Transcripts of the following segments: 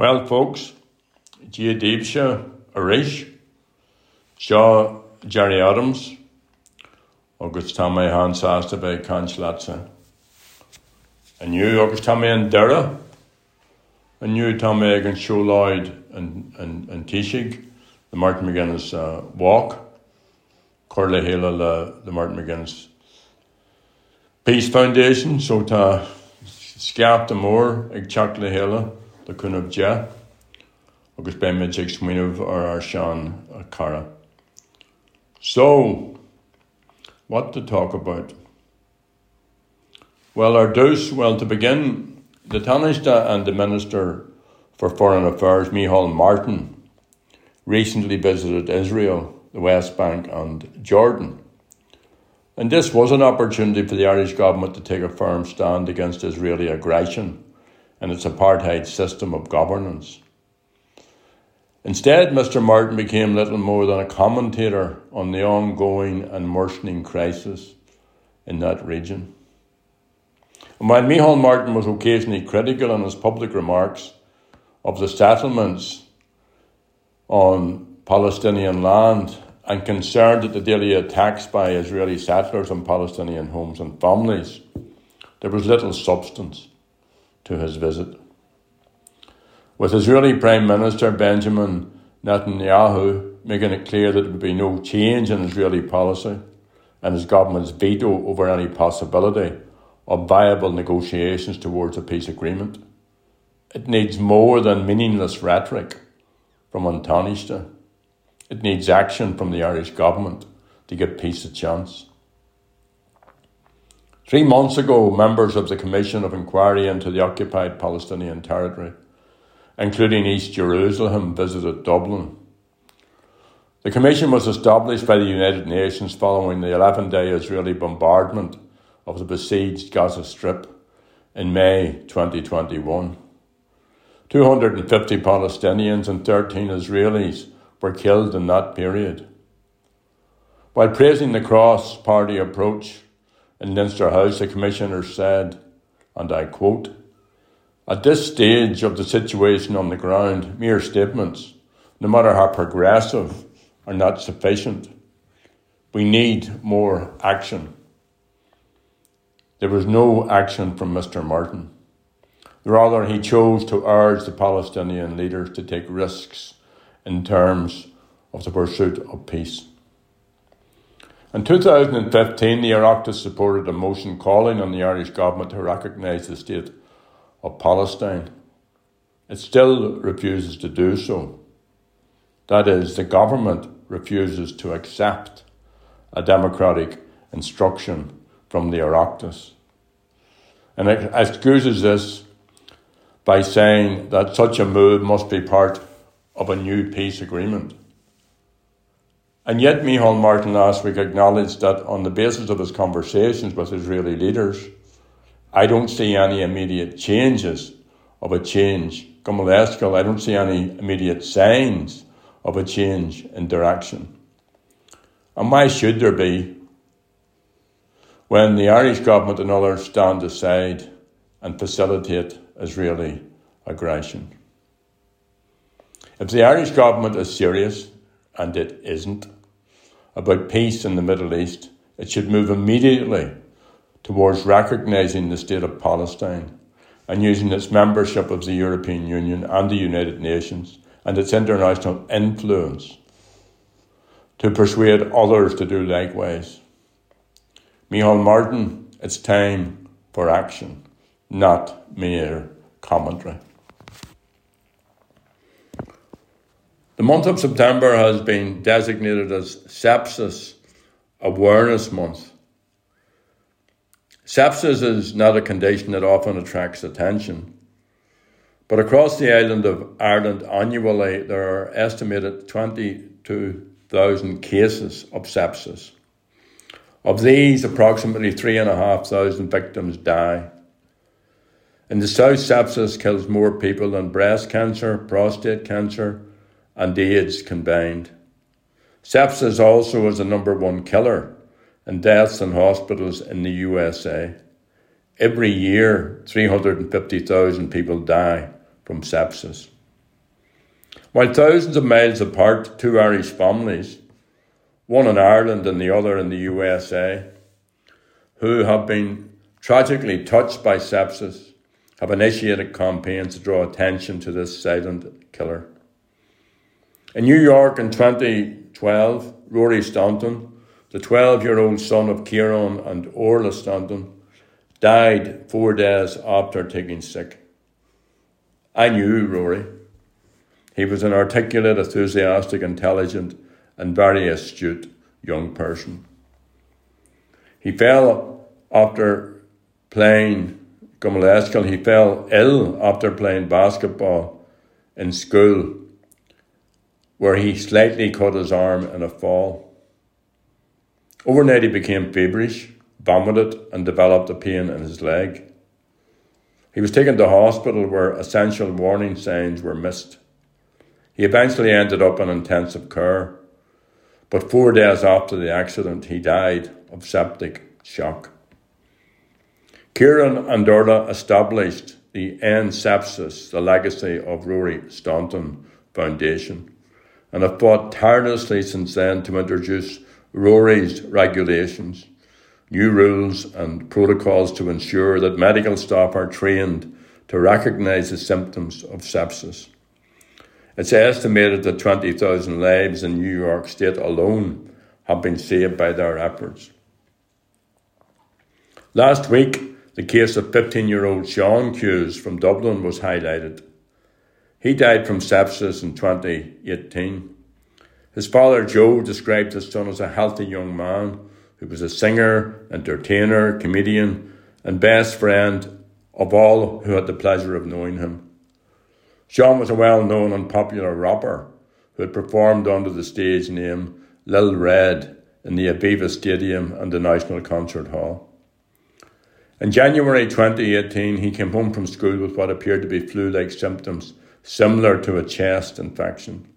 Well, folks, Gia Deebsha, Arish, Shaw, Gerry Adams, agus tá mé hansáasta bheith canslaatsa. Aniu agus tá mé an dera, aniu tá mé ag an siúláid an tiisiig, the Martin McGuinness uh, walk, chuir le héile le the Martin McGuinness Peace Foundation, so sceap mór ag teach le héile le chunmh de, agus me ag smuoineh ar ar seán a cara. So, what to talk about? Well, our dose, well, to begin, the Taoiseach and the Minister for Foreign Affairs, Micheál Martin, recently visited Israel, the West Bank, and Jordan. And this was an opportunity for the Irish government to take a firm stand against Israeli aggression and its apartheid system of governance. Instead, Mr. Martin became little more than a commentator on the ongoing and worsening crisis in that region. And while Micheál Martin was occasionally critical in his public remarks of the settlements on Palestinian land and concerned at the daily attacks by Israeli settlers on Palestinian homes and families, there was little substance to his visit with Israeli Prime Minister Benjamin Netanyahu making it clear that there would be no change in Israeli policy and his government's veto over any possibility of viable negotiations towards a peace agreement. It needs more than meaningless rhetoric from an Taoiseach. It needs action from the Irish government to give peace a chance. Three months ago, members of the Commission of Inquiry into the Occupied Palestinian Territory including East Jerusalem, visited Dublin. The commission was established by the United Nations following the 11 day Israeli bombardment of the besieged Gaza Strip in May 2021. 250 Palestinians and 13 Israelis were killed in that period. While praising the cross party approach in Leinster House, the Commissioner said, and I quote, at this stage of the situation on the ground, mere statements, no matter how progressive, are not sufficient. We need more action. There was no action from Mr. Martin. Rather, he chose to urge the Palestinian leaders to take risks in terms of the pursuit of peace. In 2015, the Oireachtas supported a motion calling on the Irish government to recognise the state of Palestine. It still refuses to do so. That is, the government refuses to accept a democratic instruction from the Oireachtas. And it excuses this by saying that such a move must be part of a new peace agreement. And yet, Micheál Martin last week acknowledged that on the basis of his conversations with Israeli leaders, I don't see any immediate changes of a change. Gummalescal, I don't see any immediate signs of a change in direction. And why should there be when the Irish government and others stand aside and facilitate Israeli aggression? If the Irish government is serious, and it isn't, about peace in the Middle East, it should move immediately towards recognising the state of Palestine and using its membership of the European Union and the United Nations and its international influence to persuade others to do likewise. Micheál Martin, it's time for action, not mere commentary. The month of September has been designated as Sepsis Awareness Month Sepsis is not a condition that often attracts attention. But across the island of Ireland annually, there are estimated 22,000 cases of sepsis. Of these, approximately 3,500 victims die. In the south, sepsis kills more people than breast cancer, prostate cancer, and AIDS combined. Sepsis also is the number one killer in deaths in hospitals in the USA. Every year, 350,000 people die from sepsis. While thousands of miles apart, two Irish families, one in Ireland and the other in the USA, who have been tragically touched by sepsis, have initiated campaigns to draw attention to this silent killer. In New York in 2012, Rory Staunton, the 12 year old son of Kieran and Orla Staunton, died four days after taking sick. I knew Rory. He was an articulate, enthusiastic, intelligent, and very astute young person. He fell after playing Gumaleskill, he fell ill after playing basketball in school, where he slightly cut his arm in a fall. Overnight, he became feverish, vomited, and developed a pain in his leg. He was taken to hospital where essential warning signs were missed. He eventually ended up in intensive care, but four days after the accident, he died of septic shock. Kieran and Orla established the End Sepsis, the legacy of Rory Staunton Foundation, and have fought tirelessly since then to introduce Rory's regulations, new rules and protocols to ensure that medical staff are trained to recognise the symptoms of sepsis. It's estimated that 20,000 lives in New York State alone have been saved by their efforts. Last week, the case of 15 year old Sean Hughes from Dublin was highlighted. He died from sepsis in 2018. His father, Joe, described his son as a healthy young man who was a singer, entertainer, comedian, and best friend of all who had the pleasure of knowing him. Sean was a well known and popular rapper who had performed under the stage name Lil Red in the Aviva Stadium and the National Concert Hall. In January 2018, he came home from school with what appeared to be flu like symptoms, similar to a chest infection.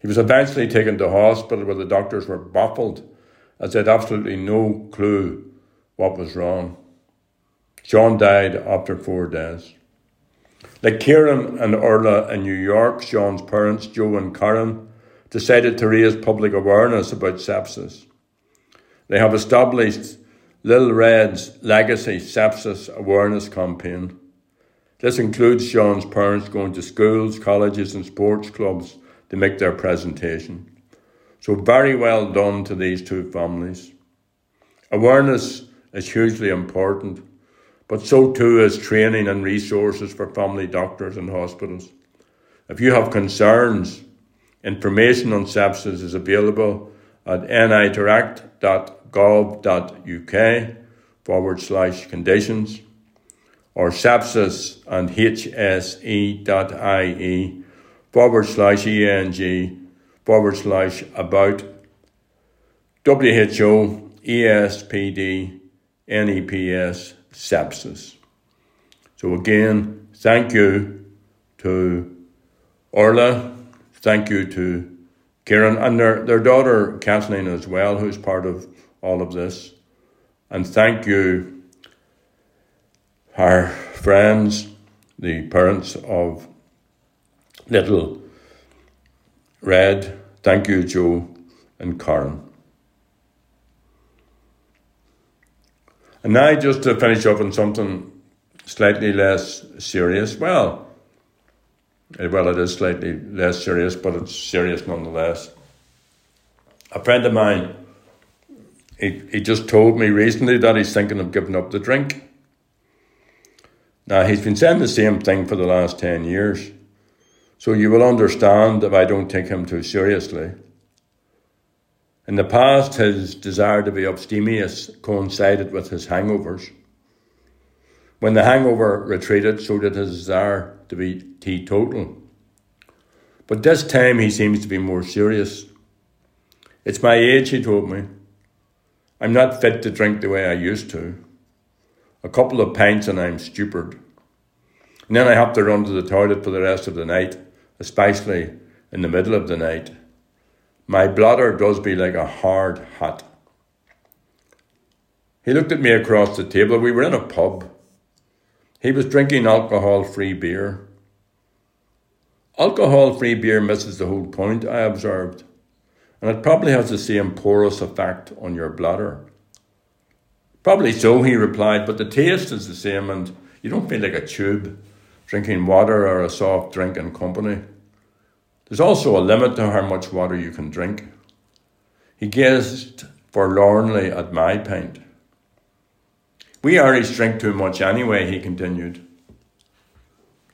He was eventually taken to hospital where the doctors were baffled as they had absolutely no clue what was wrong. Sean died after four days. Like Kieran and Orla in New York, Sean's parents, Joe and Karen, decided to raise public awareness about sepsis. They have established Lil Red's Legacy Sepsis Awareness Campaign. This includes Sean's parents going to schools, colleges, and sports clubs to make their presentation. So, very well done to these two families. Awareness is hugely important, but so too is training and resources for family doctors and hospitals. If you have concerns, information on sepsis is available at nidirect.com gov.uk forward slash conditions or sepsis and hse.ie forward slash eng forward slash about WHO ESPD NEPS sepsis. So again, thank you to Orla, thank you to Kieran and their, their daughter Kathleen as well, who's part of all of this. And thank you, our friends, the parents of little Red. Thank you, Joe and Karen. And now, just to finish up on something slightly less serious. Well, eh, well, it is slightly less serious, but it's serious nonetheless. A friend of mine he, he just told me recently that he's thinking of giving up the drink. Now, he's been saying the same thing for the last 10 years. So you will understand if I don't take him too seriously. In the past, his desire to be abstemious coincided with his hangovers. When the hangover retreated, so did his desire to be teetotal. But this time he seems to be more serious. It's my age, he told me. I'm not fit to drink the way I used to. A couple of pints and I'm stupid. And then I have to run to the toilet for the rest of the night, especially in the middle of the night. My bladder does be like a hard hat. He looked at me across the table. We were in a pub. He was drinking alcohol free beer. Alcohol free beer misses the whole point, I observed, and it probably has the same porous effect on your bladder. Probably so, he replied, but the taste is the same and you don't feel like a tube drinking water or a soft drink in company. There's also a limit to how much water you can drink. He gazed forlornly at my pint. We Irish drink too much anyway, he continued.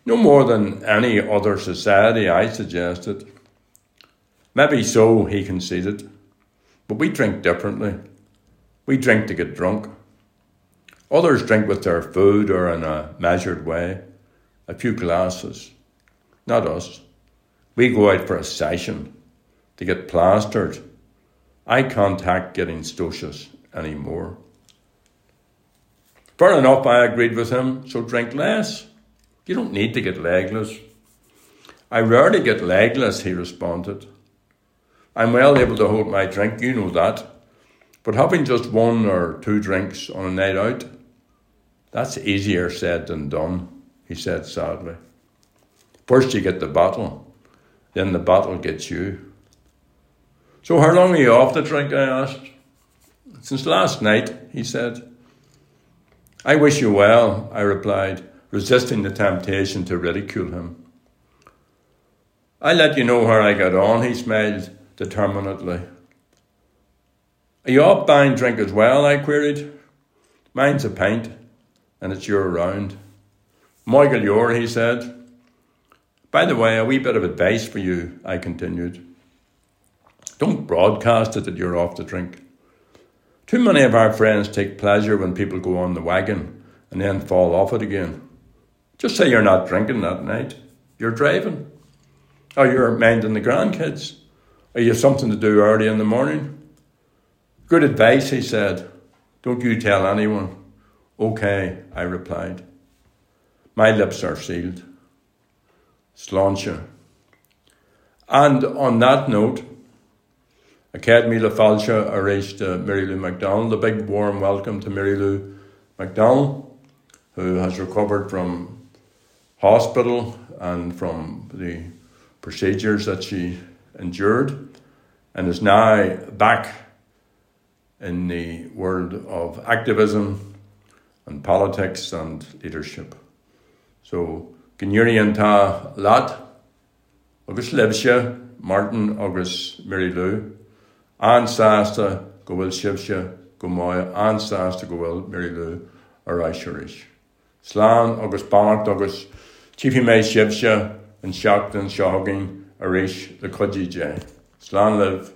No more than any other society, I suggested. Maybe so, he conceded. But we drink differently. We drink to get drunk. Others drink with their food or in a measured way, a few glasses. Not us. We go out for a session to get plastered. I can't hack getting stocious anymore. Fair enough, I agreed with him, so drink less. You don't need to get legless. I rarely get legless, he responded. I'm well able to hold my drink, you know that. But having just one or two drinks on a night out, that's easier said than done, he said sadly. First you get the bottle, then the bottle gets you. So how long are you off the drink? I asked. Since last night, he said. I wish you well, I replied, resisting the temptation to ridicule him. I'll let you know how I got on, he smiled determinedly. Are you up buying drink as well? Eh, I queried. Mine's a pint, and it's your round. Michael Ure, he said. By the way, a wee bit of advice for you, I continued. Don't broadcast it that you're off the drink. Too many of our friends take pleasure when people go on the wagon and then fall off it again. Just say you're not drinking that night. You're driving. Or you're minding the grandkids. Or you have something to do early in the morning. Good advice, he said. Don't you tell anyone. Okay, I replied. My lips are sealed. Sláinte. And on that note, Academy La Falcha arranged uh, Mary Lou McDonald. A big warm welcome to Mary Lou McDonald, who has recovered from hospital and from the procedures that she endured and is now back in the world of activism and politics and leadership. So, Gnyurian ta lat, agus lebse, Martin agus Lou, ansáasta go bhfuil sibse go máid ansáasta go bhfuil Mary Lou ar éisiéis. Sláán agus bannacht agus tíhí méid sibse an seachtain seogain a rééis le chudíé. Slán leh